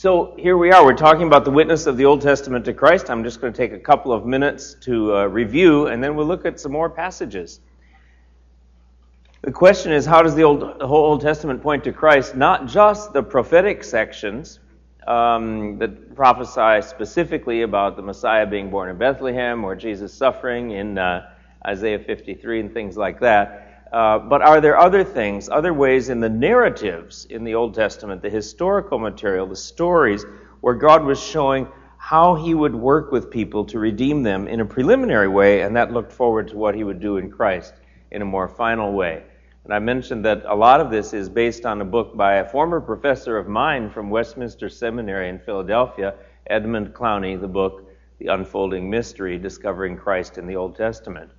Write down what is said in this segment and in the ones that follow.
So here we are. We're talking about the witness of the Old Testament to Christ. I'm just going to take a couple of minutes to uh, review, and then we'll look at some more passages. The question is, how does the, Old, the whole Old Testament point to Christ? Not just the prophetic sections um, that prophesy specifically about the Messiah being born in Bethlehem or Jesus suffering in uh, Isaiah 53 and things like that. Uh, but are there other things, other ways in the narratives in the Old Testament, the historical material, the stories, where God was showing how he would work with people to redeem them in a preliminary way, and that looked forward to what he would do in Christ in a more final way? And I mentioned that a lot of this is based on a book by a former professor of mine from Westminster Seminary in Philadelphia, Edmund Clowney, the book The Unfolding Mystery Discovering Christ in the Old Testament.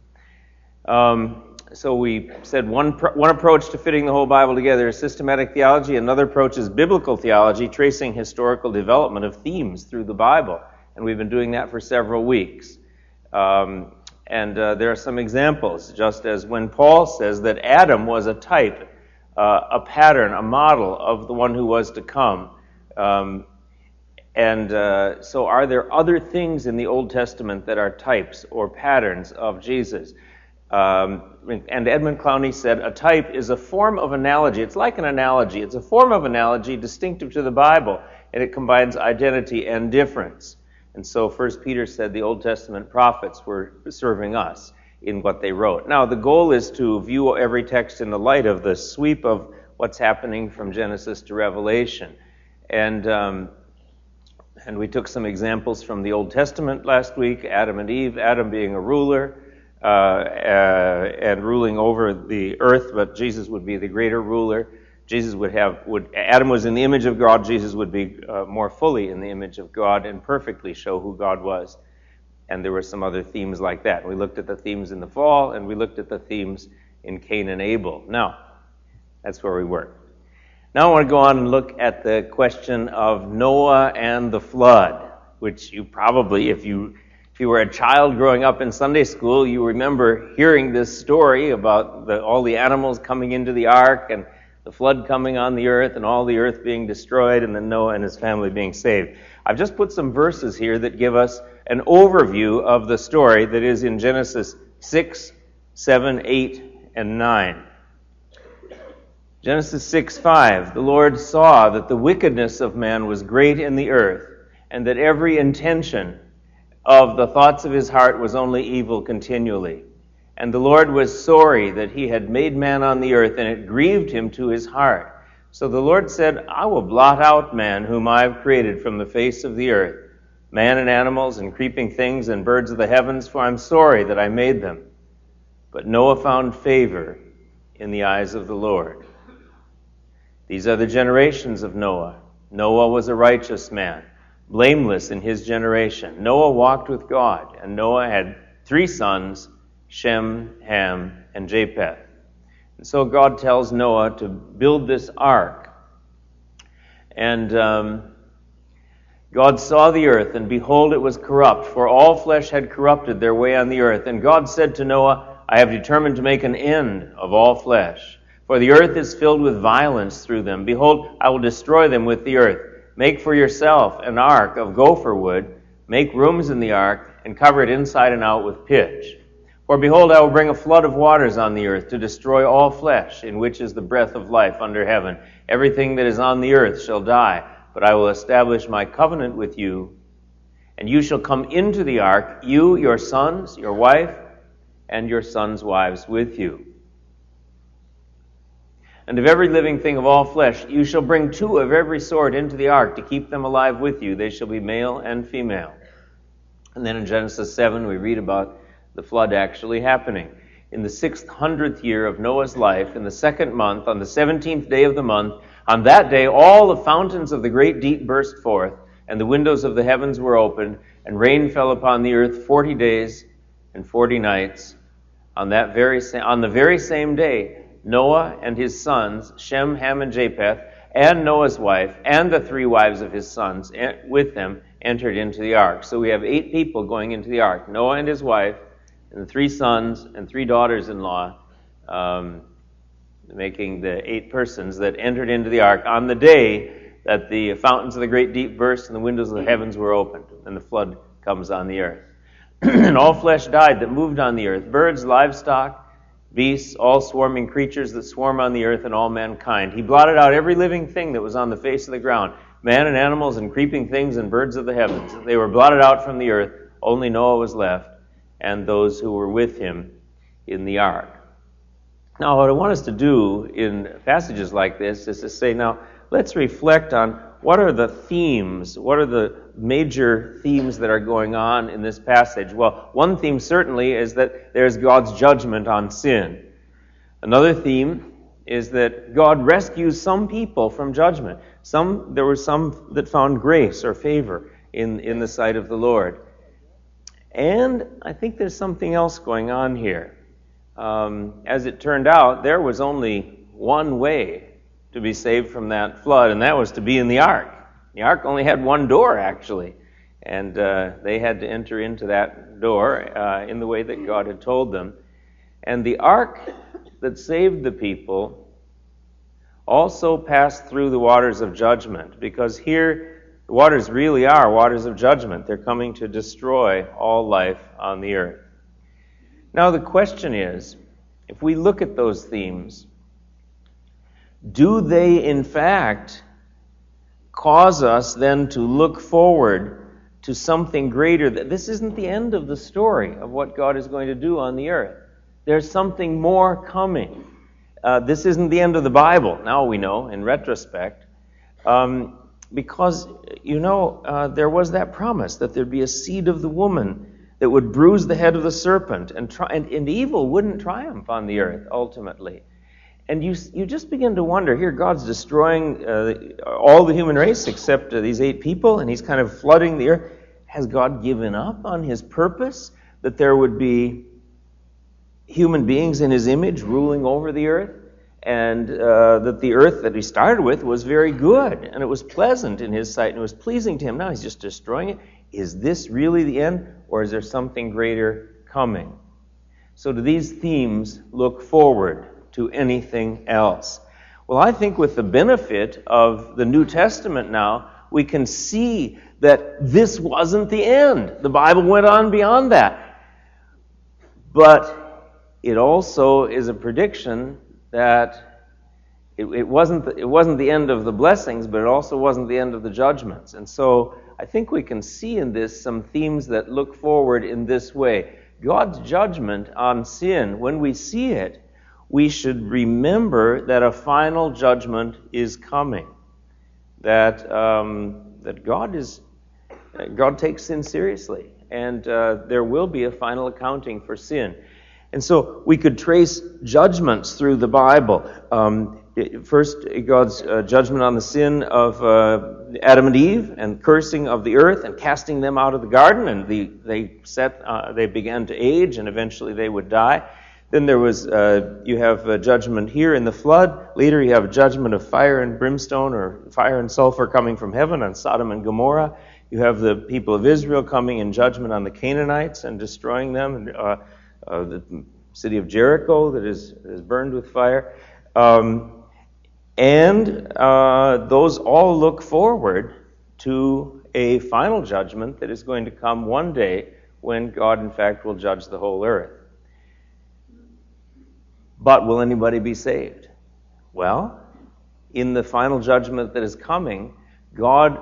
Um, so we said one, one approach to fitting the whole Bible together is systematic theology. Another approach is biblical theology, tracing historical development of themes through the Bible. And we've been doing that for several weeks. Um, and uh, there are some examples, just as when Paul says that Adam was a type, uh, a pattern, a model of the one who was to come. Um, and uh, so, are there other things in the Old Testament that are types or patterns of Jesus? Um, and Edmund Clowney said, a type is a form of analogy. It's like an analogy. It's a form of analogy distinctive to the Bible, and it combines identity and difference. And so First Peter said the Old Testament prophets were serving us in what they wrote. Now, the goal is to view every text in the light of the sweep of what's happening from Genesis to Revelation. And um, and we took some examples from the Old Testament last week Adam and Eve, Adam being a ruler, uh, uh, and ruling over the earth, but Jesus would be the greater ruler. Jesus would have would Adam was in the image of God. Jesus would be uh, more fully in the image of God and perfectly show who God was. And there were some other themes like that. We looked at the themes in the fall, and we looked at the themes in Cain and Abel. Now, that's where we were. Now I want to go on and look at the question of Noah and the flood, which you probably, if you you were a child growing up in Sunday school, you remember hearing this story about the, all the animals coming into the ark and the flood coming on the earth and all the earth being destroyed and then Noah and his family being saved. I've just put some verses here that give us an overview of the story that is in Genesis 6, 7, 8, and 9. Genesis 6, 5. The Lord saw that the wickedness of man was great in the earth, and that every intention of the thoughts of his heart was only evil continually. And the Lord was sorry that he had made man on the earth, and it grieved him to his heart. So the Lord said, I will blot out man whom I have created from the face of the earth, man and animals and creeping things and birds of the heavens, for I'm sorry that I made them. But Noah found favor in the eyes of the Lord. These are the generations of Noah. Noah was a righteous man blameless in his generation. Noah walked with God, and Noah had three sons Shem, Ham, and Japheth. And so God tells Noah to build this ark. And um, God saw the earth, and behold, it was corrupt, for all flesh had corrupted their way on the earth. And God said to Noah, I have determined to make an end of all flesh. For the earth is filled with violence through them. Behold, I will destroy them with the earth. Make for yourself an ark of gopher wood, make rooms in the ark, and cover it inside and out with pitch. For behold, I will bring a flood of waters on the earth to destroy all flesh, in which is the breath of life under heaven. Everything that is on the earth shall die, but I will establish my covenant with you. And you shall come into the ark, you, your sons, your wife, and your sons' wives with you and of every living thing of all flesh, you shall bring two of every sort into the ark to keep them alive with you. They shall be male and female. And then in Genesis 7, we read about the flood actually happening. In the sixth hundredth year of Noah's life, in the second month, on the seventeenth day of the month, on that day all the fountains of the great deep burst forth, and the windows of the heavens were opened, and rain fell upon the earth forty days and forty nights. On that very on the very same day, Noah and his sons, Shem, Ham, and Japheth, and Noah's wife, and the three wives of his sons with them entered into the ark. So we have eight people going into the ark Noah and his wife, and three sons and three daughters in law, um, making the eight persons that entered into the ark on the day that the fountains of the great deep burst and the windows of the heavens were opened, and the flood comes on the earth. and all flesh died that moved on the earth birds, livestock, beasts, all swarming creatures that swarm on the earth, and all mankind. He blotted out every living thing that was on the face of the ground man and animals and creeping things and birds of the heavens. They were blotted out from the earth. Only Noah was left, and those who were with him in the ark. Now, what I want us to do in passages like this is to say, now, let's reflect on what are the themes, what are the major themes that are going on in this passage? Well, one theme certainly is that there's God's judgment on sin. Another theme is that God rescues some people from judgment. Some, there were some that found grace or favor in, in the sight of the Lord. And I think there's something else going on here. Um, as it turned out, there was only one way to be saved from that flood, and that was to be in the ark. The ark only had one door, actually, and uh, they had to enter into that door uh, in the way that God had told them. And the ark that saved the people also passed through the waters of judgment, because here the waters really are waters of judgment. They're coming to destroy all life on the earth. Now, the question is if we look at those themes, do they in fact cause us then to look forward to something greater? This isn't the end of the story of what God is going to do on the earth. There's something more coming. Uh, this isn't the end of the Bible, now we know, in retrospect. Um, because, you know, uh, there was that promise that there'd be a seed of the woman that would bruise the head of the serpent, and, tri- and, and evil wouldn't triumph on the earth ultimately. And you, you just begin to wonder here, God's destroying uh, all the human race except uh, these eight people, and He's kind of flooding the earth. Has God given up on His purpose that there would be human beings in His image ruling over the earth? And uh, that the earth that He started with was very good, and it was pleasant in His sight, and it was pleasing to Him. Now He's just destroying it. Is this really the end, or is there something greater coming? So, do these themes look forward? To anything else. Well, I think with the benefit of the New Testament now, we can see that this wasn't the end. The Bible went on beyond that. But it also is a prediction that it, it, wasn't the, it wasn't the end of the blessings, but it also wasn't the end of the judgments. And so I think we can see in this some themes that look forward in this way. God's judgment on sin, when we see it, we should remember that a final judgment is coming. That um, that God is God takes sin seriously, and uh, there will be a final accounting for sin. And so we could trace judgments through the Bible. Um, first, God's uh, judgment on the sin of uh, Adam and Eve, and cursing of the earth, and casting them out of the garden, and the, they set, uh, they began to age, and eventually they would die. Then there was, uh, you have a judgment here in the flood. Later, you have a judgment of fire and brimstone or fire and sulfur coming from heaven on Sodom and Gomorrah. You have the people of Israel coming in judgment on the Canaanites and destroying them, and uh, uh, the city of Jericho that is, is burned with fire. Um, and uh, those all look forward to a final judgment that is going to come one day when God, in fact, will judge the whole earth. But will anybody be saved? Well, in the final judgment that is coming, God,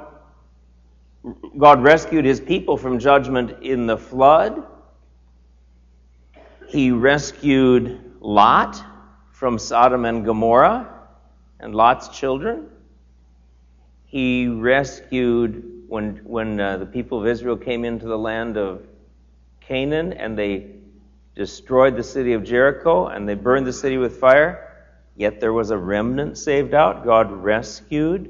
God rescued his people from judgment in the flood. He rescued Lot from Sodom and Gomorrah and Lot's children. He rescued when, when uh, the people of Israel came into the land of Canaan and they destroyed the city of Jericho and they burned the city with fire, yet there was a remnant saved out. God rescued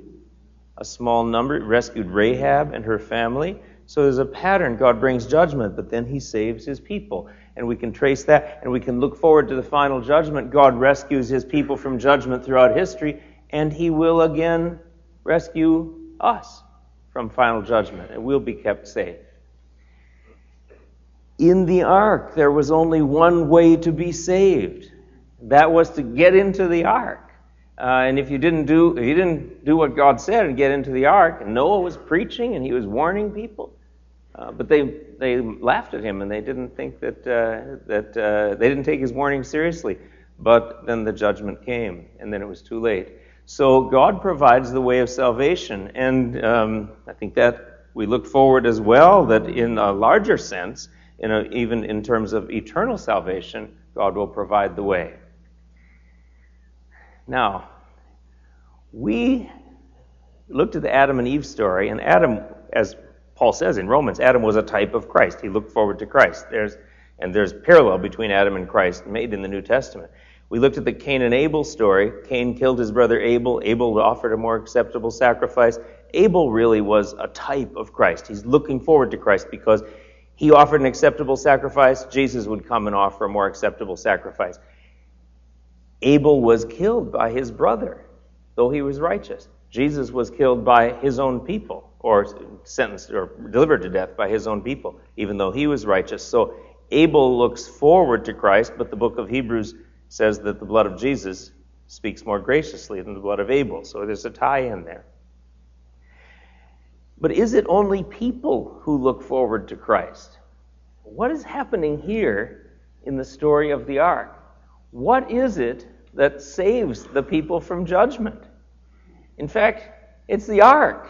a small number, rescued Rahab and her family. So there's a pattern. God brings judgment, but then he saves his people. And we can trace that and we can look forward to the final judgment. God rescues his people from judgment throughout history, and he will again rescue us from final judgment, and we'll be kept safe in the ark, there was only one way to be saved. That was to get into the ark. Uh, and if you didn't do if you didn't do what God said and get into the ark, and Noah was preaching and he was warning people, uh, but they they laughed at him and they didn't think that uh, that uh, they didn't take his warning seriously. But then the judgment came, and then it was too late. So God provides the way of salvation, and um, I think that we look forward as well that in a larger sense, in a, even in terms of eternal salvation, God will provide the way. Now, we looked at the Adam and Eve story, and Adam, as Paul says in Romans, Adam was a type of Christ. He looked forward to Christ. There's, and there's parallel between Adam and Christ made in the New Testament. We looked at the Cain and Abel story. Cain killed his brother Abel. Abel offered a more acceptable sacrifice. Abel really was a type of Christ. He's looking forward to Christ because he offered an acceptable sacrifice. Jesus would come and offer a more acceptable sacrifice. Abel was killed by his brother, though he was righteous. Jesus was killed by his own people, or sentenced or delivered to death by his own people, even though he was righteous. So Abel looks forward to Christ, but the book of Hebrews says that the blood of Jesus speaks more graciously than the blood of Abel. So there's a tie in there. But is it only people who look forward to Christ? What is happening here in the story of the ark? What is it that saves the people from judgment? In fact, it's the ark,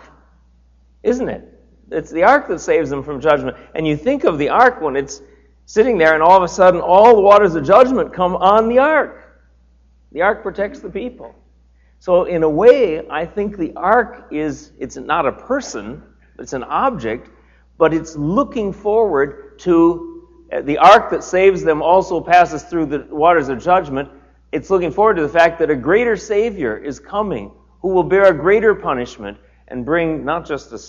isn't it? It's the ark that saves them from judgment. And you think of the ark when it's sitting there, and all of a sudden, all the waters of judgment come on the ark. The ark protects the people. So, in a way, I think the ark is, it's not a person, it's an object, but it's looking forward to uh, the ark that saves them also passes through the waters of judgment. It's looking forward to the fact that a greater Savior is coming who will bear a greater punishment and bring not just a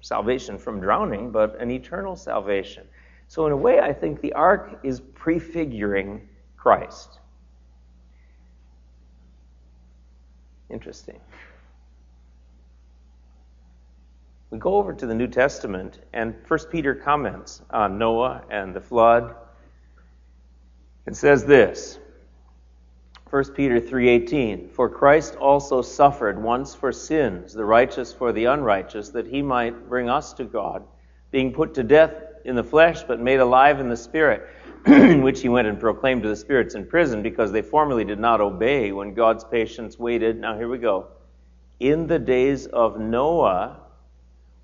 salvation from drowning, but an eternal salvation. So, in a way, I think the ark is prefiguring Christ. Interesting. We go over to the New Testament, and First Peter comments on Noah and the flood. It says this. 1 Peter 3:18 For Christ also suffered once for sins the righteous for the unrighteous that he might bring us to God being put to death in the flesh but made alive in the spirit which he went and proclaimed to the spirits in prison because they formerly did not obey when God's patience waited now here we go in the days of Noah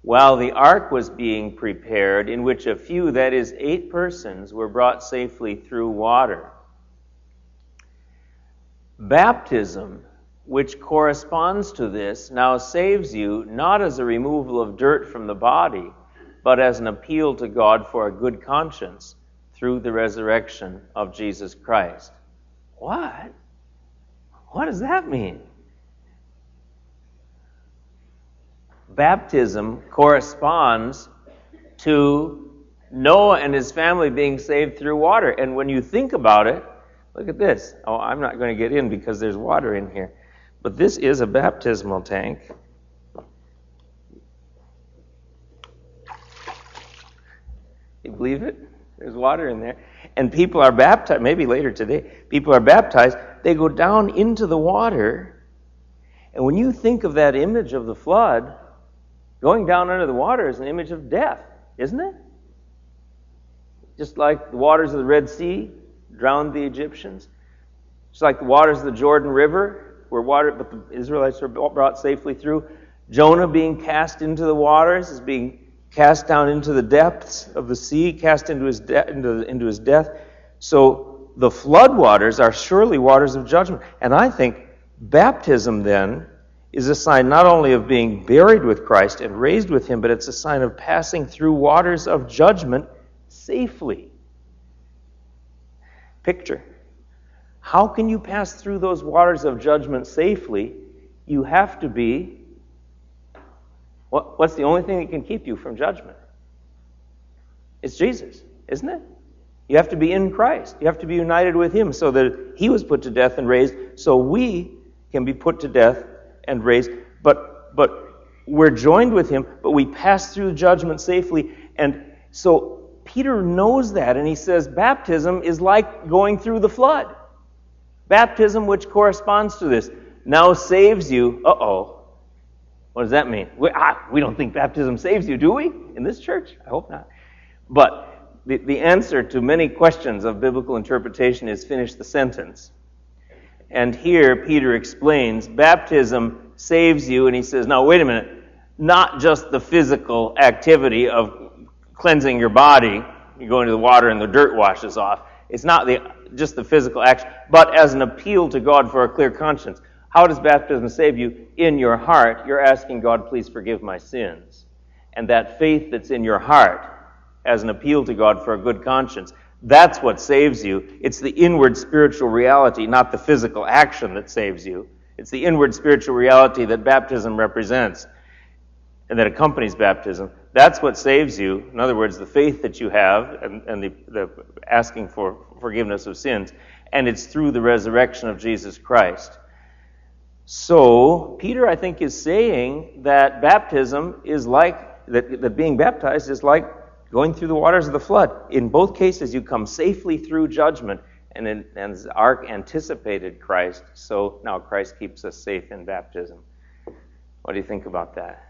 while the ark was being prepared, in which a few, that is, eight persons, were brought safely through water. Baptism, which corresponds to this, now saves you not as a removal of dirt from the body, but as an appeal to God for a good conscience through the resurrection of Jesus Christ. What? What does that mean? baptism corresponds to Noah and his family being saved through water. And when you think about it, look at this. Oh, I'm not going to get in because there's water in here. But this is a baptismal tank. You believe it? There's water in there. And people are baptized, maybe later today, people are baptized. They go down into the water. And when you think of that image of the flood, Going down under the water is an image of death, isn't it? Just like the waters of the Red Sea drowned the Egyptians. Just like the waters of the Jordan River, where water, but the Israelites were brought safely through. Jonah being cast into the waters is being cast down into the depths of the sea, cast into his, de- into, into his death. So the flood waters are surely waters of judgment. And I think baptism then is a sign not only of being buried with Christ and raised with him, but it's a sign of passing through waters of judgment safely. Picture. How can you pass through those waters of judgment safely? You have to be. What, what's the only thing that can keep you from judgment? It's Jesus, isn't it? You have to be in Christ. You have to be united with Him so that He was put to death and raised, so we can be put to death and raised, but, but we're joined with him, but we pass through judgment safely. And so Peter knows that, and he says baptism is like going through the flood. Baptism, which corresponds to this. now saves you. Uh oh. What does that mean? We, ah, we don't think baptism saves you, do we? In this church? I hope not. But the, the answer to many questions of biblical interpretation is finish the sentence. And here Peter explains baptism saves you, and he says, now wait a minute, not just the physical activity of cleansing your body, you go into the water and the dirt washes off. It's not the, just the physical action, but as an appeal to God for a clear conscience. How does baptism save you? In your heart, you're asking God, please forgive my sins. And that faith that's in your heart as an appeal to God for a good conscience, that's what saves you. It's the inward spiritual reality, not the physical action that saves you. It's the inward spiritual reality that baptism represents and that accompanies baptism. That's what saves you. In other words, the faith that you have and, and the, the asking for forgiveness of sins. And it's through the resurrection of Jesus Christ. So, Peter, I think, is saying that baptism is like, that, that being baptized is like going through the waters of the flood. In both cases, you come safely through judgment, and, in, and the ark anticipated Christ, so now Christ keeps us safe in baptism. What do you think about that?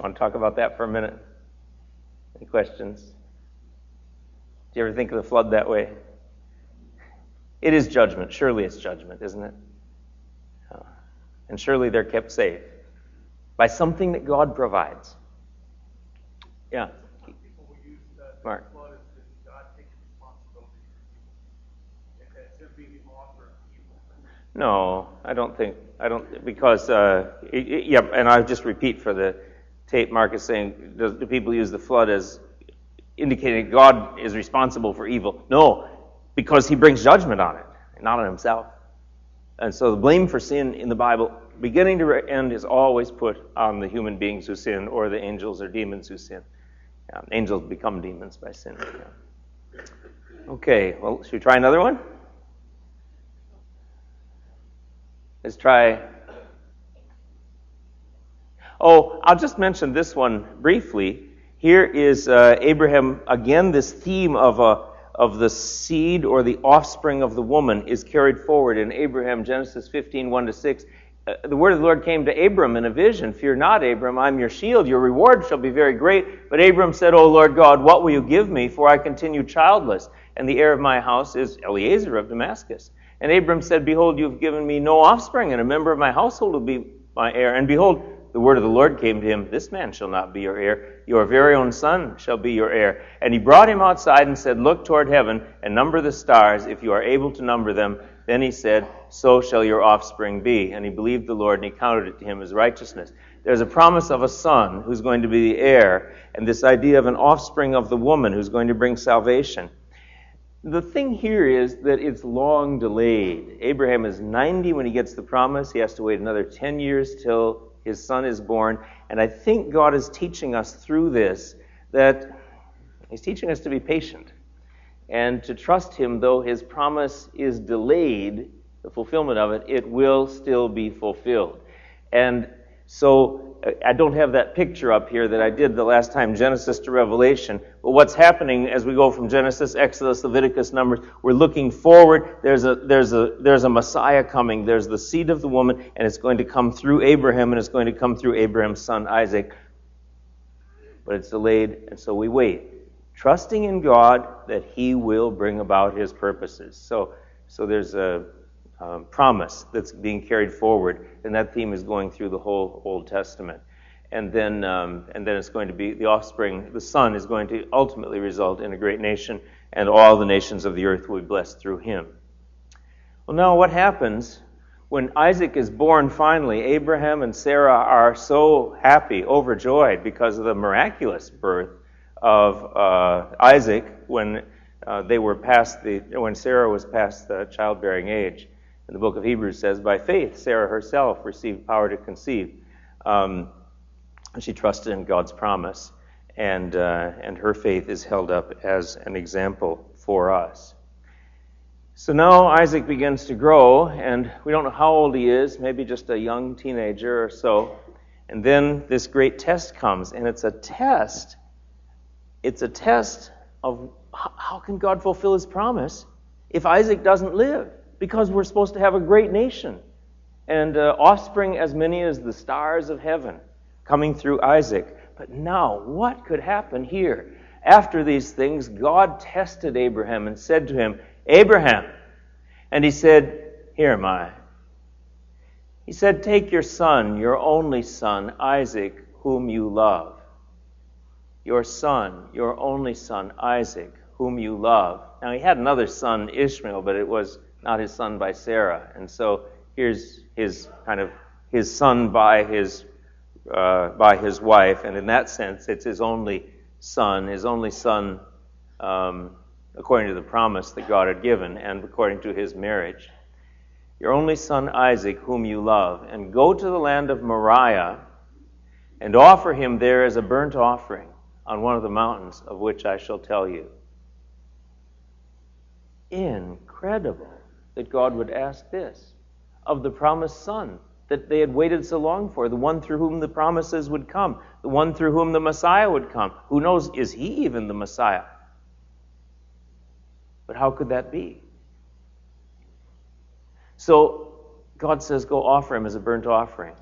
Want to talk about that for a minute? Any questions? Do you ever think of the flood that way? It is judgment. Surely it's judgment, isn't it? Uh, and surely they're kept safe by something that God provides. Yeah. Mark. No, I don't think I don't because uh, it, it, yeah, and I just repeat for the tape. Mark is saying, does, do people use the flood as indicating God is responsible for evil? No, because he brings judgment on it, not on himself. And so the blame for sin in the Bible, beginning to end, is always put on the human beings who sin or the angels or demons who sin. Yeah, angels become demons by sin. Yeah. Okay, well, should we try another one? Let's try. Oh, I'll just mention this one briefly. Here is uh, Abraham, again, this theme of a of the seed or the offspring of the woman is carried forward in Abraham, Genesis 15, 1 to 6. Uh, the word of the Lord came to Abram in a vision Fear not, Abram, I'm your shield. Your reward shall be very great. But Abram said, O Lord God, what will you give me? For I continue childless, and the heir of my house is Eliezer of Damascus. And Abram said, Behold, you have given me no offspring, and a member of my household will be my heir. And behold, the word of the Lord came to him, This man shall not be your heir. Your very own son shall be your heir. And he brought him outside and said, Look toward heaven and number the stars, if you are able to number them. Then he said, So shall your offspring be. And he believed the Lord, and he counted it to him as righteousness. There's a promise of a son who's going to be the heir, and this idea of an offspring of the woman who's going to bring salvation. The thing here is that it's long delayed. Abraham is 90 when he gets the promise. He has to wait another 10 years till his son is born. And I think God is teaching us through this that he's teaching us to be patient and to trust him, though his promise is delayed, the fulfillment of it, it will still be fulfilled. And so I don't have that picture up here that I did the last time, Genesis to Revelation. But what's happening as we go from Genesis, Exodus, Leviticus, Numbers, we're looking forward. There's a, there's a, there's a Messiah coming. There's the seed of the woman, and it's going to come through Abraham, and it's going to come through Abraham's son, Isaac. But it's delayed, and so we wait, trusting in God that He will bring about His purposes. So, so there's a, um, promise that's being carried forward, and that theme is going through the whole Old Testament. And then, um, and then it's going to be the offspring, the son is going to ultimately result in a great nation, and all the nations of the earth will be blessed through him. Well, now what happens when Isaac is born finally? Abraham and Sarah are so happy, overjoyed because of the miraculous birth of uh, Isaac when uh, they were past the when Sarah was past the childbearing age. And the book of Hebrews says, by faith, Sarah herself received power to conceive. Um, she trusted in God's promise, and, uh, and her faith is held up as an example for us. So now Isaac begins to grow, and we don't know how old he is, maybe just a young teenager or so. And then this great test comes, and it's a test. It's a test of how can God fulfill his promise if Isaac doesn't live? Because we're supposed to have a great nation and uh, offspring as many as the stars of heaven coming through Isaac. But now, what could happen here? After these things, God tested Abraham and said to him, Abraham. And he said, Here am I. He said, Take your son, your only son, Isaac, whom you love. Your son, your only son, Isaac, whom you love. Now, he had another son, Ishmael, but it was not his son by Sarah. And so here's his kind of his son by his uh, by his wife, and in that sense, it's his only son, his only son, um, according to the promise that God had given, and according to his marriage. Your only son Isaac, whom you love, and go to the land of Moriah, and offer him there as a burnt offering on one of the mountains of which I shall tell you. Incredible that God would ask this of the promised son that they had waited so long for, the one through whom the promises would come, the one through whom the Messiah would come. Who knows, is he even the Messiah? But how could that be? So God says, Go offer him as a burnt offering.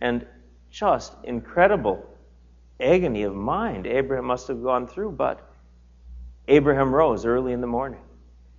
And just incredible agony of mind Abraham must have gone through, but Abraham rose early in the morning,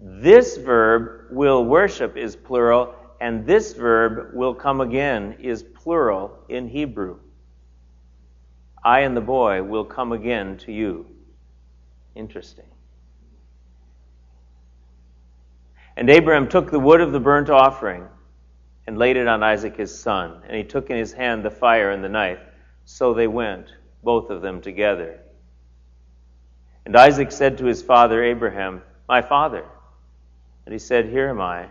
this verb, will worship, is plural, and this verb, will come again, is plural in Hebrew. I and the boy will come again to you. Interesting. And Abraham took the wood of the burnt offering and laid it on Isaac his son. And he took in his hand the fire and the knife. So they went, both of them together. And Isaac said to his father Abraham, My father. And he said, Here am I,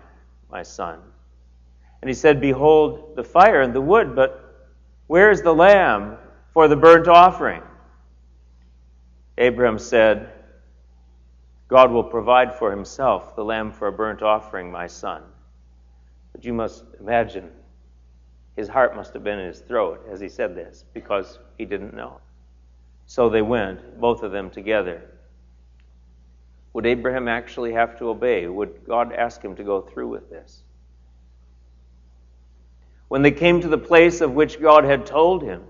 my son. And he said, Behold the fire and the wood, but where is the lamb for the burnt offering? Abraham said, God will provide for himself the lamb for a burnt offering, my son. But you must imagine his heart must have been in his throat as he said this because he didn't know. So they went, both of them together. Would Abraham actually have to obey? Would God ask him to go through with this? when they came to the place of which God had told him.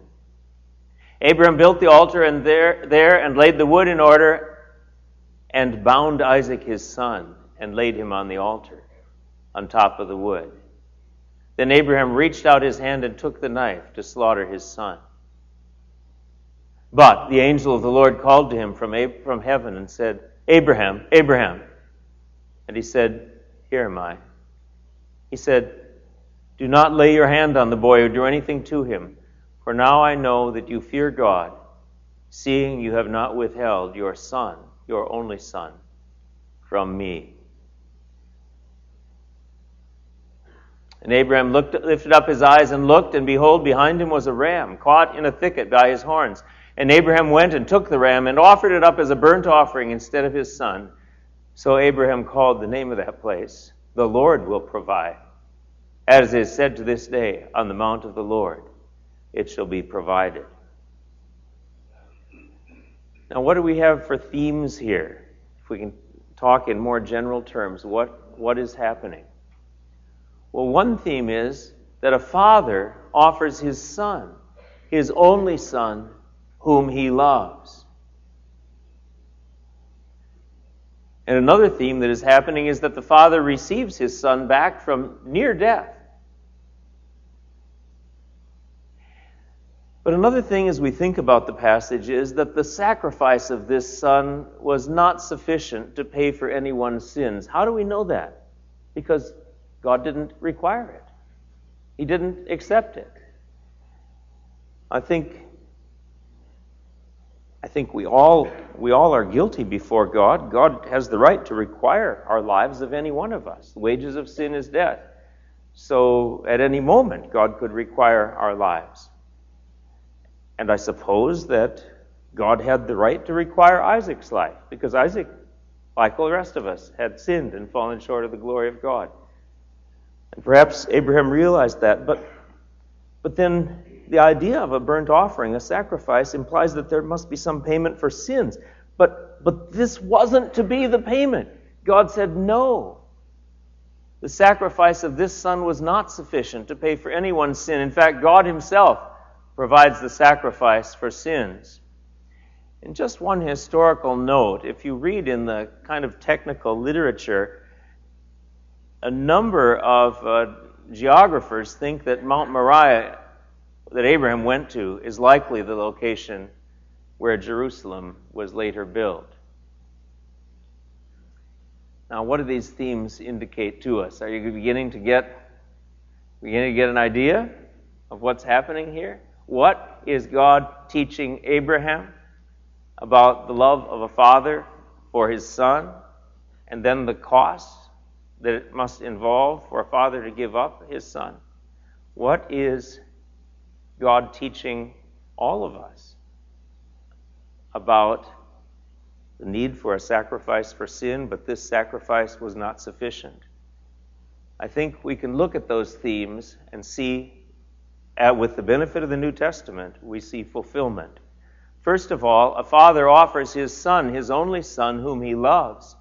Abraham built the altar and there, there and laid the wood in order and bound Isaac his son and laid him on the altar on top of the wood. Then Abraham reached out his hand and took the knife to slaughter his son. But the angel of the Lord called to him from, from heaven and said, Abraham, Abraham. And he said, Here am I. He said, do not lay your hand on the boy or do anything to him, for now I know that you fear God, seeing you have not withheld your son, your only son, from me. And Abraham looked, lifted up his eyes and looked, and behold, behind him was a ram caught in a thicket by his horns. And Abraham went and took the ram and offered it up as a burnt offering instead of his son. So Abraham called the name of that place, The Lord will provide. As is said to this day, on the mount of the Lord, it shall be provided. Now, what do we have for themes here? If we can talk in more general terms, what, what is happening? Well, one theme is that a father offers his son, his only son, whom he loves. And another theme that is happening is that the father receives his son back from near death. But another thing as we think about the passage is that the sacrifice of this son was not sufficient to pay for anyone's sins. How do we know that? Because God didn't require it, He didn't accept it. I think I think we all we all are guilty before God. God has the right to require our lives of any one of us. The wages of sin is death. So at any moment God could require our lives. And I suppose that God had the right to require Isaac's life because Isaac like all the rest of us had sinned and fallen short of the glory of God. And perhaps Abraham realized that, but but then the idea of a burnt offering, a sacrifice, implies that there must be some payment for sins. But, but this wasn't to be the payment. God said no. The sacrifice of this son was not sufficient to pay for anyone's sin. In fact, God Himself provides the sacrifice for sins. And just one historical note if you read in the kind of technical literature, a number of uh, geographers think that Mount Moriah that Abraham went to is likely the location where Jerusalem was later built. Now, what do these themes indicate to us? Are you beginning to get beginning to get an idea of what's happening here? What is God teaching Abraham about the love of a father for his son, and then the cost that it must involve for a father to give up his son? What is God teaching all of us about the need for a sacrifice for sin, but this sacrifice was not sufficient. I think we can look at those themes and see, uh, with the benefit of the New Testament, we see fulfillment. First of all, a father offers his son, his only son, whom he loves.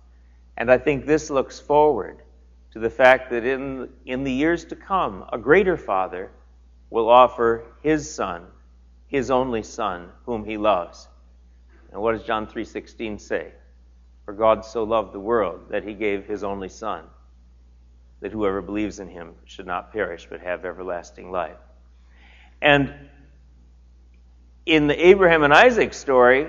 And I think this looks forward to the fact that in, in the years to come, a greater father will offer his son, his only son, whom he loves. And what does John 3:16 say? For God so loved the world that he gave his only son, that whoever believes in him should not perish but have everlasting life. And in the Abraham and Isaac story,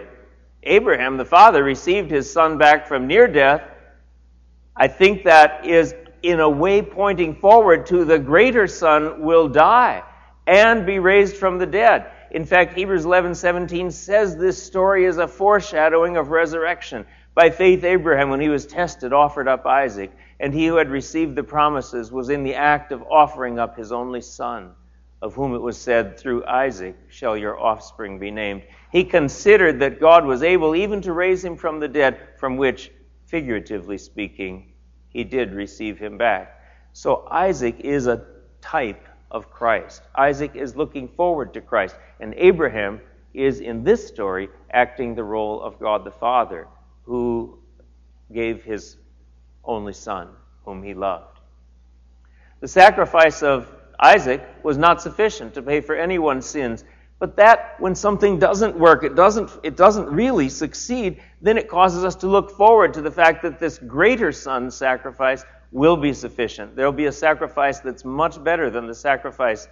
Abraham, the father, received his son back from near death. I think that is in a way pointing forward to the greater son will die and be raised from the dead. In fact, Hebrews 11:17 says this story is a foreshadowing of resurrection. By faith Abraham when he was tested offered up Isaac, and he who had received the promises was in the act of offering up his only son, of whom it was said, through Isaac shall your offspring be named. He considered that God was able even to raise him from the dead, from which figuratively speaking, he did receive him back. So Isaac is a type of Christ. Isaac is looking forward to Christ. And Abraham is, in this story, acting the role of God the Father, who gave his only son, whom he loved. The sacrifice of Isaac was not sufficient to pay for anyone's sins. But that, when something doesn't work, it doesn't, it doesn't really succeed, then it causes us to look forward to the fact that this greater son sacrifice will be sufficient. There will be a sacrifice that's much better than the sacrifice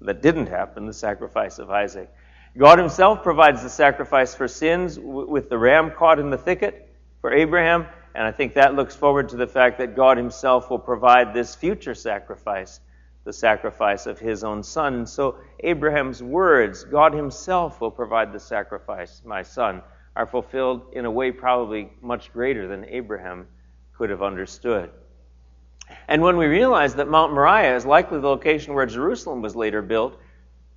that didn't happen, the sacrifice of Isaac. God Himself provides the sacrifice for sins with the ram caught in the thicket for Abraham, and I think that looks forward to the fact that God Himself will provide this future sacrifice, the sacrifice of His own Son. So Abraham's words, God Himself will provide the sacrifice, my son, are fulfilled in a way probably much greater than Abraham could have understood. And when we realize that Mount Moriah is likely the location where Jerusalem was later built,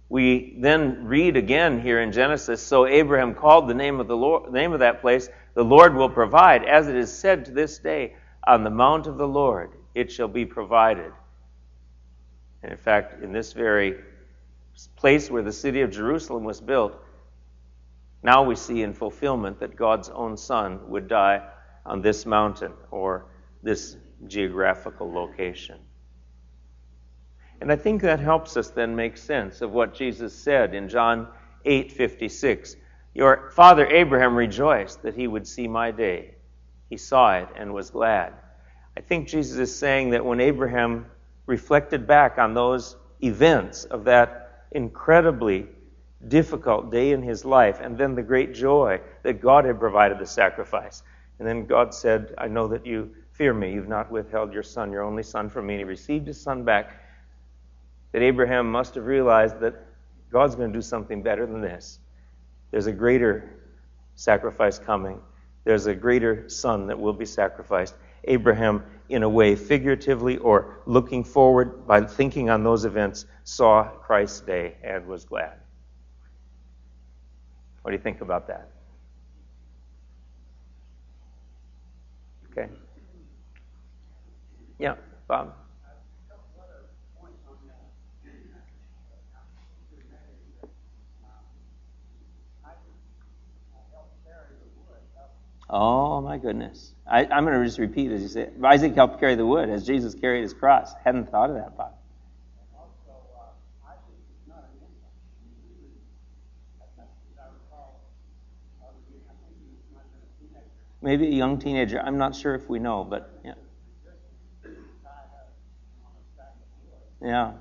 we then read again here in Genesis, so Abraham called the name of the Lord, name of that place, the Lord will provide, as it is said to this day, on the mount of the Lord it shall be provided. And in fact, in this very place where the city of Jerusalem was built, now we see in fulfillment that God's own Son would die on this mountain or this geographical location. And I think that helps us then make sense of what Jesus said in John 8:56. Your father Abraham rejoiced that he would see my day. He saw it and was glad. I think Jesus is saying that when Abraham reflected back on those events of that incredibly difficult day in his life and then the great joy that God had provided the sacrifice. And then God said, I know that you Fear me, you've not withheld your son, your only son, from me. And he received his son back. That Abraham must have realized that God's going to do something better than this. There's a greater sacrifice coming. There's a greater son that will be sacrificed. Abraham, in a way, figuratively or looking forward by thinking on those events, saw Christ's day and was glad. What do you think about that? Okay. Yeah, Bob. Oh my goodness. I, am going to just repeat as you say. Isaac helped carry the wood as Jesus carried his cross. Hadn't thought of that, Bob. Maybe a young teenager. I'm not sure if we know, but yeah. Yeah.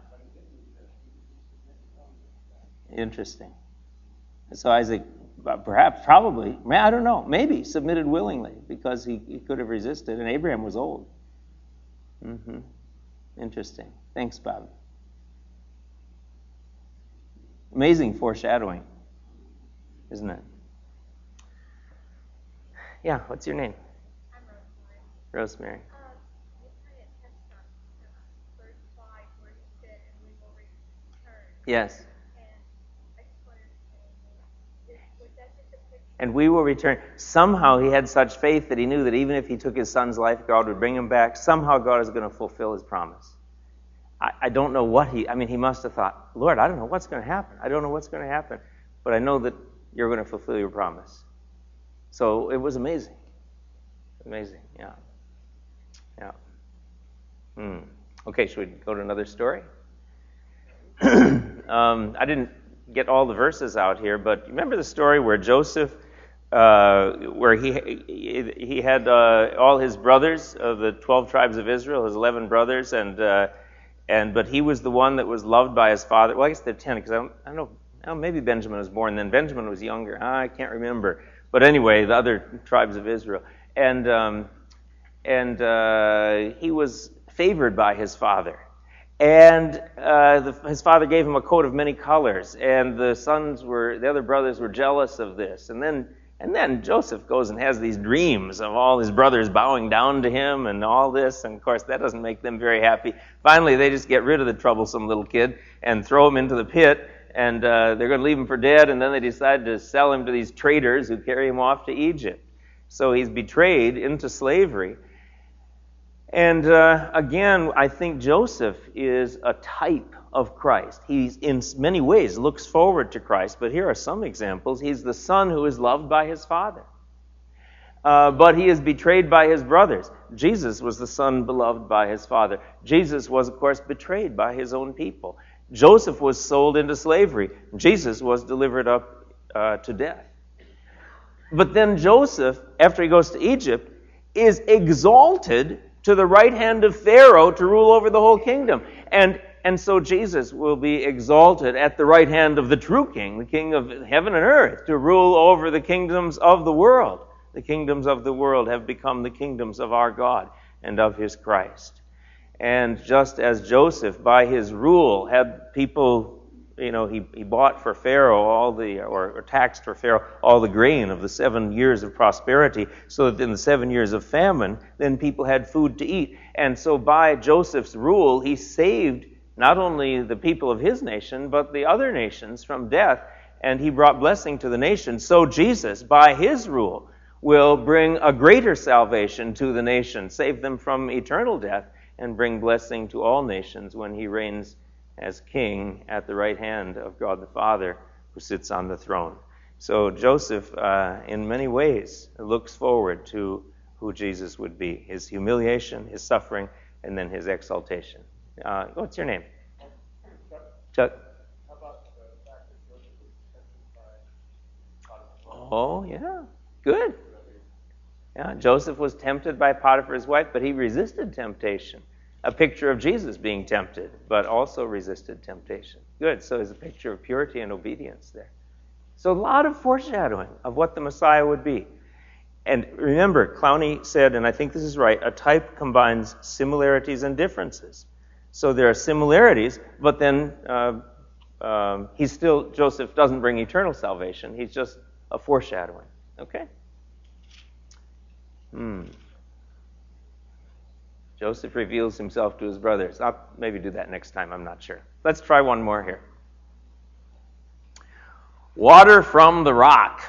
Interesting. So Isaac perhaps, probably, I don't know, maybe submitted willingly because he, he could have resisted, and Abraham was old. Mm-hmm. Interesting. Thanks, Bob. Amazing foreshadowing, isn't it? Yeah, what's your name? I'm Rosemary. Rosemary. Yes. and we will return. Somehow he had such faith that he knew that even if he took his son's life, God would bring him back. Somehow God is going to fulfill his promise. I, I don't know what he, I mean, he must have thought, Lord, I don't know what's going to happen. I don't know what's going to happen. But I know that you're going to fulfill your promise. So it was amazing. Amazing, yeah. Yeah. Hmm. Okay, should we go to another story? um, I didn't get all the verses out here, but remember the story where Joseph uh, where he he had uh, all his brothers of the twelve tribes of Israel, his eleven brothers, and uh, and but he was the one that was loved by his father. Well, I guess they're ten because I don't, I don't know. Oh, maybe Benjamin was born then. Benjamin was younger. I can't remember. But anyway, the other tribes of Israel, and um, and uh, he was favored by his father. And uh, the, his father gave him a coat of many colors, and the sons were, the other brothers were jealous of this. And then and then Joseph goes and has these dreams of all his brothers bowing down to him and all this. And of course, that doesn't make them very happy. Finally, they just get rid of the troublesome little kid and throw him into the pit. And uh, they're going to leave him for dead. And then they decide to sell him to these traders who carry him off to Egypt. So he's betrayed into slavery. And uh, again, I think Joseph is a type of Christ. He, in many ways, looks forward to Christ, but here are some examples. He's the son who is loved by his father, uh, but he is betrayed by his brothers. Jesus was the son beloved by his father. Jesus was, of course, betrayed by his own people. Joseph was sold into slavery. Jesus was delivered up uh, to death. But then Joseph, after he goes to Egypt, is exalted to the right hand of Pharaoh to rule over the whole kingdom. And and so Jesus will be exalted at the right hand of the true king, the king of heaven and earth, to rule over the kingdoms of the world. The kingdoms of the world have become the kingdoms of our God and of his Christ. And just as Joseph, by his rule, had people, you know, he, he bought for Pharaoh all the, or, or taxed for Pharaoh all the grain of the seven years of prosperity, so that in the seven years of famine, then people had food to eat. And so by Joseph's rule, he saved not only the people of his nation, but the other nations from death, and he brought blessing to the nation. So Jesus, by his rule, will bring a greater salvation to the nation, save them from eternal death, and bring blessing to all nations when he reigns as king at the right hand of God the Father, who sits on the throne. So Joseph, uh, in many ways, looks forward to who Jesus would be his humiliation, his suffering, and then his exaltation. Uh, what's your name? Chuck. Oh, yeah. Good. Yeah, Joseph was tempted by Potiphar's wife, but he resisted temptation. A picture of Jesus being tempted, but also resisted temptation. Good. So there's a picture of purity and obedience there. So a lot of foreshadowing of what the Messiah would be. And remember, Clowney said, and I think this is right, a type combines similarities and differences. So there are similarities, but then uh, um, he's still, Joseph doesn't bring eternal salvation. He's just a foreshadowing. Okay. Hmm. Joseph reveals himself to his brothers. I'll maybe do that next time, I'm not sure. Let's try one more here. Water from the rock.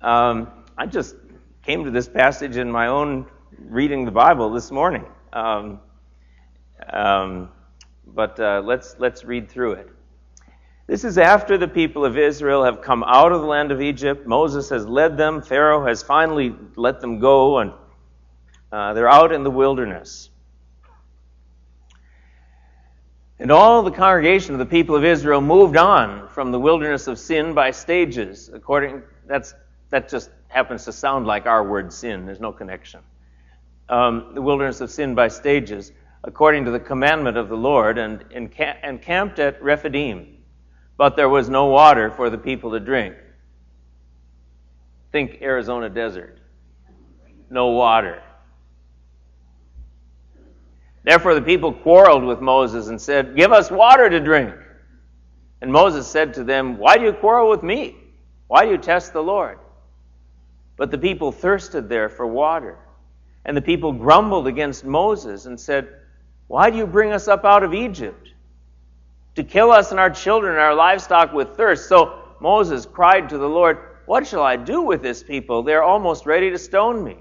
Um, I just came to this passage in my own reading the Bible this morning. Um, um, but uh, let's, let's read through it. This is after the people of Israel have come out of the land of Egypt. Moses has led them. Pharaoh has finally let them go, and uh, they're out in the wilderness. And all the congregation of the people of Israel moved on from the wilderness of sin by stages. According that's that just happens to sound like our word sin. There's no connection. Um, the wilderness of sin by stages, according to the commandment of the Lord, and, and camped at Rephidim. But there was no water for the people to drink. Think Arizona desert. No water. Therefore, the people quarreled with Moses and said, Give us water to drink. And Moses said to them, Why do you quarrel with me? Why do you test the Lord? But the people thirsted there for water. And the people grumbled against Moses and said, Why do you bring us up out of Egypt? To kill us and our children and our livestock with thirst. So Moses cried to the Lord, What shall I do with this people? They're almost ready to stone me.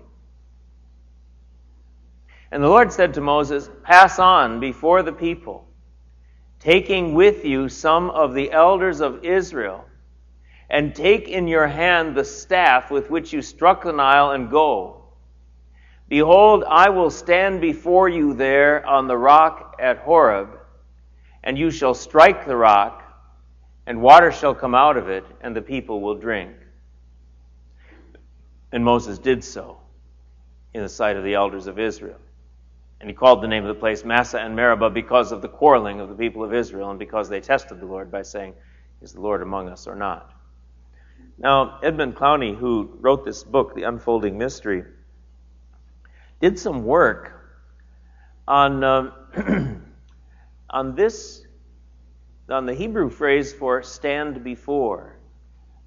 And the Lord said to Moses, Pass on before the people, taking with you some of the elders of Israel, and take in your hand the staff with which you struck the Nile, and go. Behold, I will stand before you there on the rock at Horeb, and you shall strike the rock, and water shall come out of it, and the people will drink. And Moses did so in the sight of the elders of Israel. And he called the name of the place Massah and Meribah because of the quarreling of the people of Israel and because they tested the Lord by saying, Is the Lord among us or not? Now, Edmund Clowney, who wrote this book, The Unfolding Mystery, did some work on, um, on this, on the Hebrew phrase for stand before.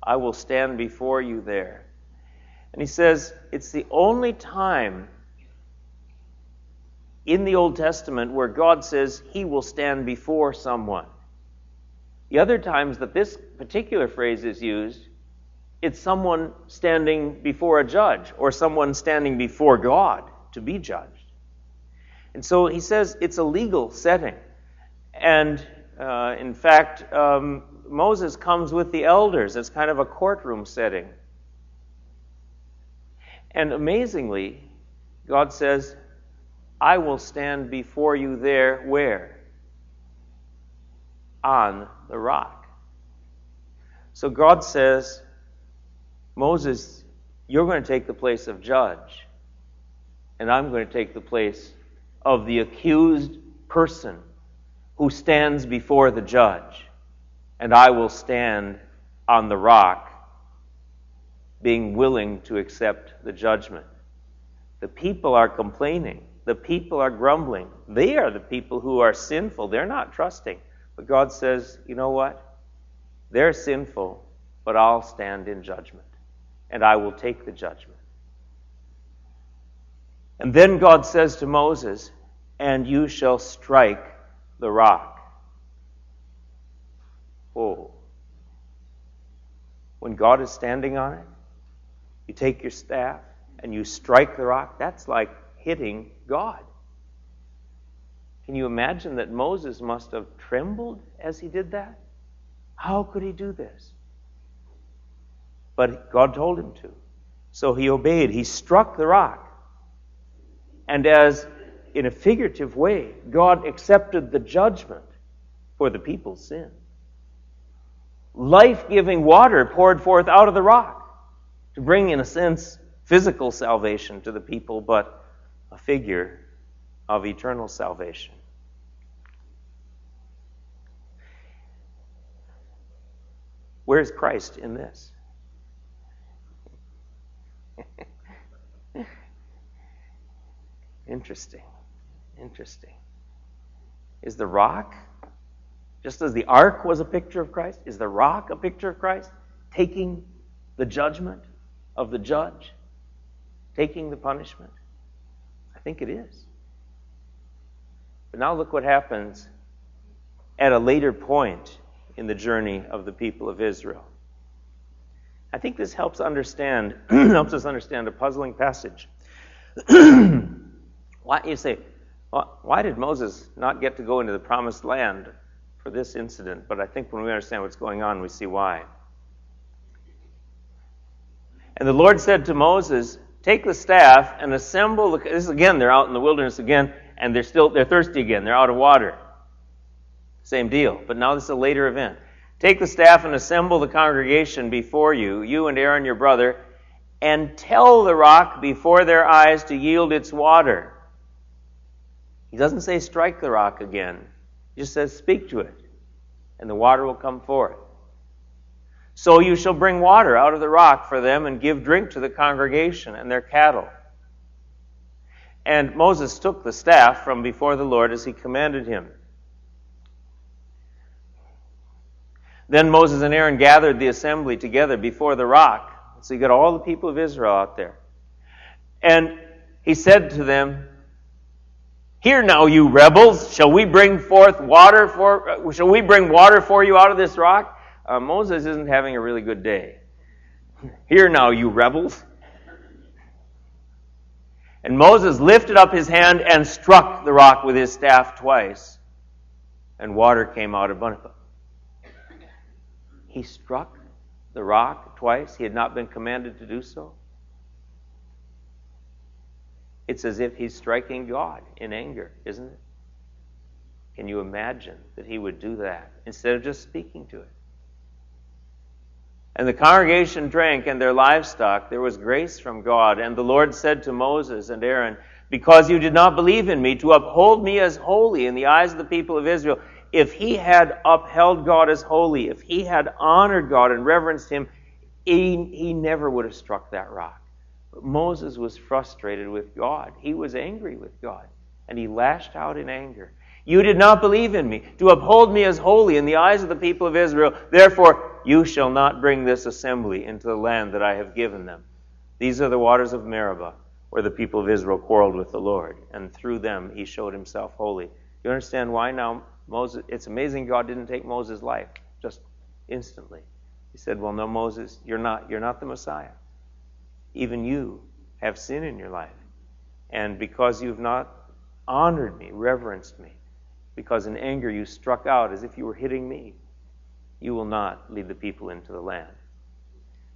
I will stand before you there. And he says it's the only time in the Old Testament where God says he will stand before someone. The other times that this particular phrase is used, it's someone standing before a judge or someone standing before God to be judged. And so he says it's a legal setting. And uh, in fact, um, Moses comes with the elders. It's kind of a courtroom setting. And amazingly, God says, I will stand before you there where? On the rock. So God says, Moses, you're going to take the place of judge, and I'm going to take the place of the accused person who stands before the judge, and I will stand on the rock, being willing to accept the judgment. The people are complaining. The people are grumbling. They are the people who are sinful. They're not trusting. But God says, you know what? They're sinful, but I'll stand in judgment, and I will take the judgment. And then God says to Moses, and you shall strike the rock. Oh. When God is standing on it, you take your staff and you strike the rock. That's like hitting God. Can you imagine that Moses must have trembled as he did that? How could he do this? But God told him to. So he obeyed. He struck the rock. And as, in a figurative way, God accepted the judgment for the people's sin. Life giving water poured forth out of the rock to bring, in a sense, physical salvation to the people, but a figure of eternal salvation. Where's Christ in this? Interesting. Interesting. Is the rock, just as the ark was a picture of Christ, is the rock a picture of Christ? Taking the judgment of the judge taking the punishment? I think it is. But now look what happens at a later point in the journey of the people of Israel. I think this helps understand helps us understand a puzzling passage. why you say, well, why did Moses not get to go into the promised land for this incident? But I think when we understand what's going on, we see why. And the Lord said to Moses, Take the staff and assemble the this again, they're out in the wilderness again, and they're still they're thirsty again, they're out of water. Same deal. But now this is a later event. Take the staff and assemble the congregation before you, you and Aaron your brother, and tell the rock before their eyes to yield its water. He doesn't say strike the rock again. He just says speak to it, and the water will come forth. So you shall bring water out of the rock for them and give drink to the congregation and their cattle. And Moses took the staff from before the Lord as he commanded him. Then Moses and Aaron gathered the assembly together before the rock. So you got all the people of Israel out there. And he said to them, Hear now, you rebels, shall we bring forth water for, shall we bring water for you out of this rock? Uh, Moses isn't having a really good day. Hear now, you rebels. And Moses lifted up his hand and struck the rock with his staff twice, and water came out of abundantly. He struck the rock twice. He had not been commanded to do so. It's as if he's striking God in anger, isn't it? Can you imagine that he would do that instead of just speaking to it? And the congregation drank and their livestock. There was grace from God. And the Lord said to Moses and Aaron, Because you did not believe in me to uphold me as holy in the eyes of the people of Israel, if he had upheld God as holy, if he had honored God and reverenced him, he, he never would have struck that rock. But Moses was frustrated with God. He was angry with God, and he lashed out in anger. You did not believe in me, to uphold me as holy in the eyes of the people of Israel. Therefore, you shall not bring this assembly into the land that I have given them. These are the waters of Meribah, where the people of Israel quarreled with the Lord, and through them he showed himself holy. You understand why now Moses, it's amazing God didn't take Moses' life just instantly. He said, Well, no, Moses, you're not, you're not the Messiah. Even you have sin in your life. And because you've not honored me, reverenced me, because in anger you struck out as if you were hitting me, you will not lead the people into the land.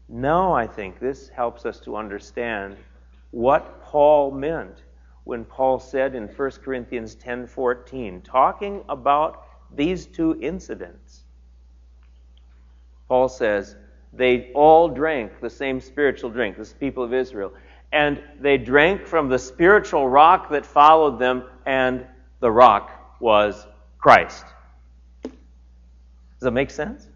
Now I think this helps us to understand what Paul meant when Paul said in 1 Corinthians 10:14, talking about these two incidents. Paul says, they all drank the same spiritual drink, this people of Israel, and they drank from the spiritual rock that followed them, and the rock was Christ. Does that make sense?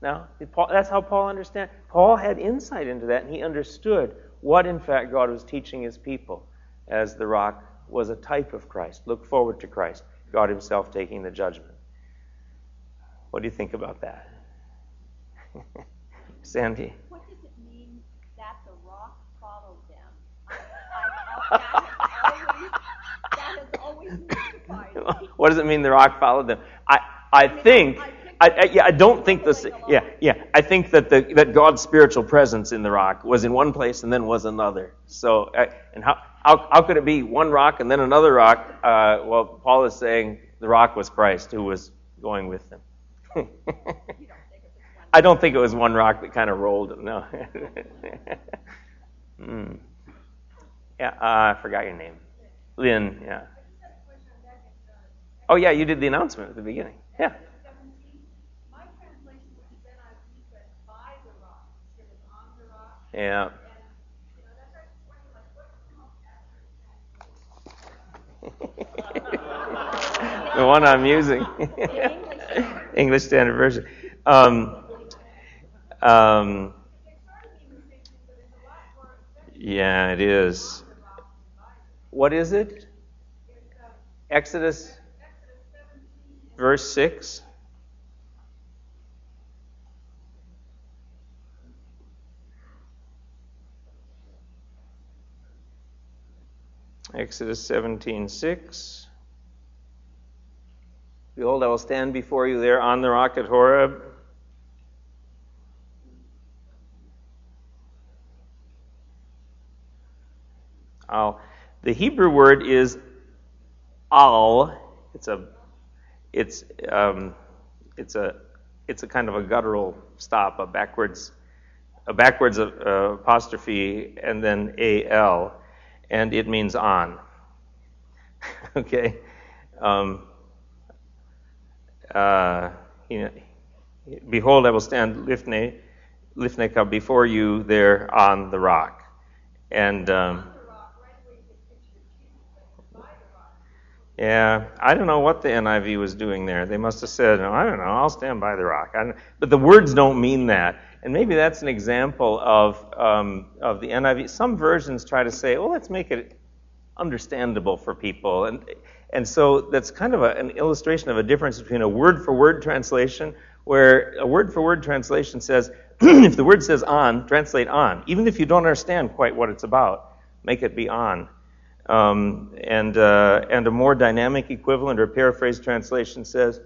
Now, that's how Paul understood. Paul had insight into that, and he understood what, in fact, God was teaching his people as the rock was a type of Christ. Look forward to Christ, God Himself taking the judgment. What do you think about that? Sandy? What does it mean that the rock followed them? I, I, that has always, mystified me. What does it mean the rock followed them? I, I, think. I, I, I, yeah, I don't think this. Yeah, yeah. I think that the that God's spiritual presence in the rock was in one place and then was another. So, and how how, how could it be one rock and then another rock? Uh, well, Paul is saying the rock was Christ who was going with them. I don't think it was one rock that kind of rolled. No. mm. Yeah, uh, I forgot your name. Lynn, yeah. Oh, yeah, you did the announcement at the beginning. Yeah. Yeah. the one I'm using. English Standard Version. Um, um, yeah, it is. What is it? Exodus, verse 6. Exodus 17:6. Behold, I will stand before you there on the rock at Horeb. I'll, the Hebrew word is al. It's a, it's, um, it's a, it's a kind of a guttural stop, a backwards, a backwards uh, apostrophe, and then al, and it means on. okay, um, uh, you know, behold, I will stand lifne, lifneka before you there on the rock, and. Um, Yeah, I don't know what the NIV was doing there. They must have said, I don't know, I'll stand by the rock. but the words don't mean that. And maybe that's an example of, um, of the NIV. Some versions try to say, well, let's make it understandable for people. And, and so that's kind of a, an illustration of a difference between a word for word translation, where a word for word translation says, if the word says on, translate on. Even if you don't understand quite what it's about, make it be on. Um, and, uh, and a more dynamic equivalent or paraphrased translation says,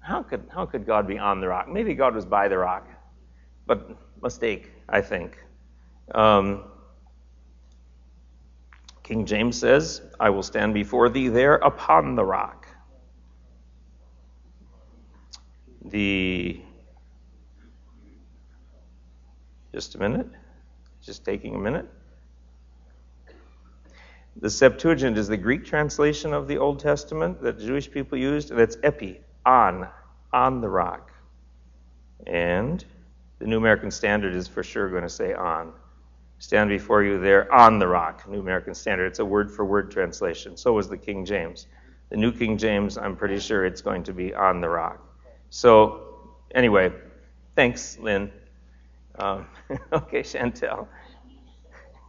how could, how could God be on the rock? Maybe God was by the rock, but mistake, I think. Um, King James says, I will stand before thee there upon the rock. The. Just a minute. Just taking a minute. The Septuagint is the Greek translation of the Old Testament that Jewish people used, and it's epi, on, on the rock. And the New American Standard is for sure going to say on. Stand before you there on the rock, New American Standard. It's a word for word translation. So was the King James. The New King James, I'm pretty sure it's going to be on the rock. So, anyway, thanks, Lynn. Um, okay, Chantel.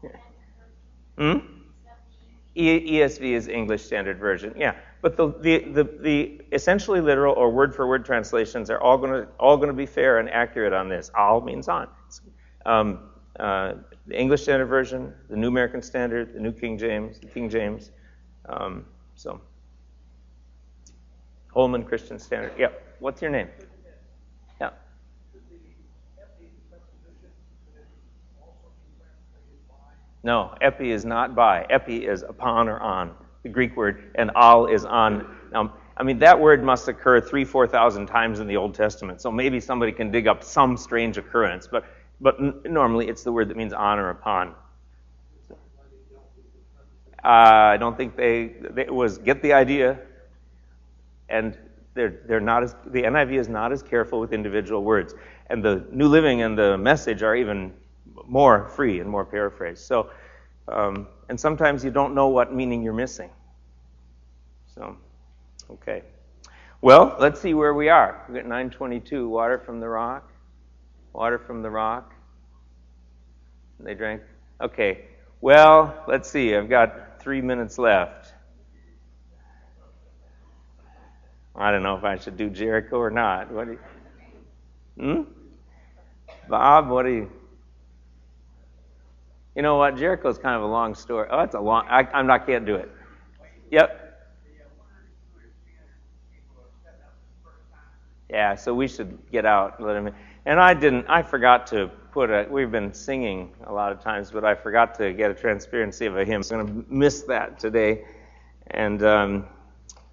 hmm? ESV is English Standard Version. Yeah, but the, the, the, the, essentially literal or word for word translations are all going to all going to be fair and accurate on this. All means on. Um, uh, the English Standard Version, the New American Standard, the New King James, the King James. Um, so, Holman Christian Standard. Yeah. What's your name? Yeah. No, epi is not by. Epi is upon or on, the Greek word, and al is on. Now, I mean, that word must occur three, four thousand times in the Old Testament, so maybe somebody can dig up some strange occurrence, but, but n- normally it's the word that means on or upon. Uh, I don't think they, they was get the idea, and they're, they're not as, the NIV is not as careful with individual words. And the New Living and the Message are even more free and more paraphrased. So, um, and sometimes you don't know what meaning you're missing. So, okay. Well, let's see where we are. We've got 922, water from the rock. Water from the rock. They drank. Okay. Well, let's see. I've got three minutes left. I don't know if I should do Jericho or not. What do you? Hmm? Bob, what do you? You know what? Jericho's kind of a long story. Oh, it's a long. I, I'm not can't do it. Yep. Yeah, so we should get out and let him in. And I didn't. I forgot to put a. We've been singing a lot of times, but I forgot to get a transparency of a hymn. So I'm going to miss that today. And um,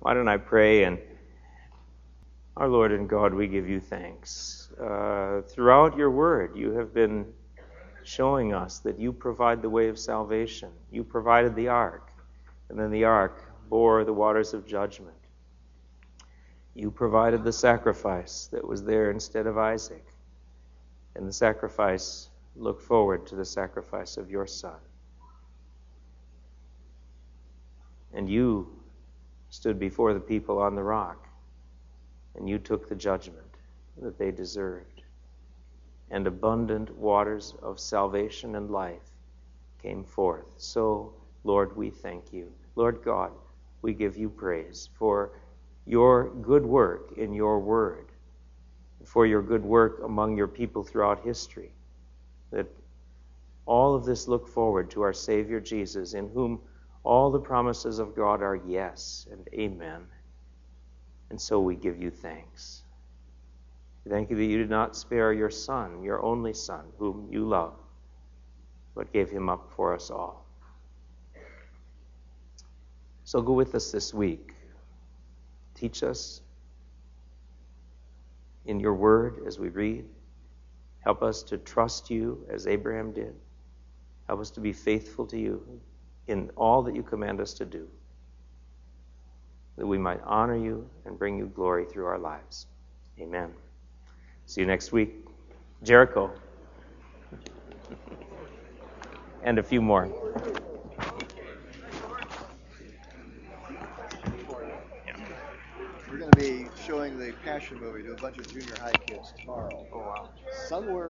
why don't I pray? And our Lord and God, we give you thanks. Uh, throughout your word, you have been showing us that you provide the way of salvation. You provided the ark, and then the ark bore the waters of judgment. You provided the sacrifice that was there instead of Isaac, and the sacrifice looked forward to the sacrifice of your son. And you stood before the people on the rock, and you took the judgment that they deserved and abundant waters of salvation and life came forth. So, Lord, we thank you. Lord God, we give you praise for your good work in your word, for your good work among your people throughout history. That all of this look forward to our Savior Jesus, in whom All the promises of God are yes and amen. And so we give you thanks. Thank you that you did not spare your Son, your only Son, whom you love, but gave him up for us all. So go with us this week. Teach us in your word as we read. Help us to trust you as Abraham did. Help us to be faithful to you in all that you command us to do, that we might honor you and bring you glory through our lives. Amen. See you next week. Jericho. and a few more. We're going to be showing the Passion movie to a bunch of junior high kids tomorrow. Oh, wow. Somewhere.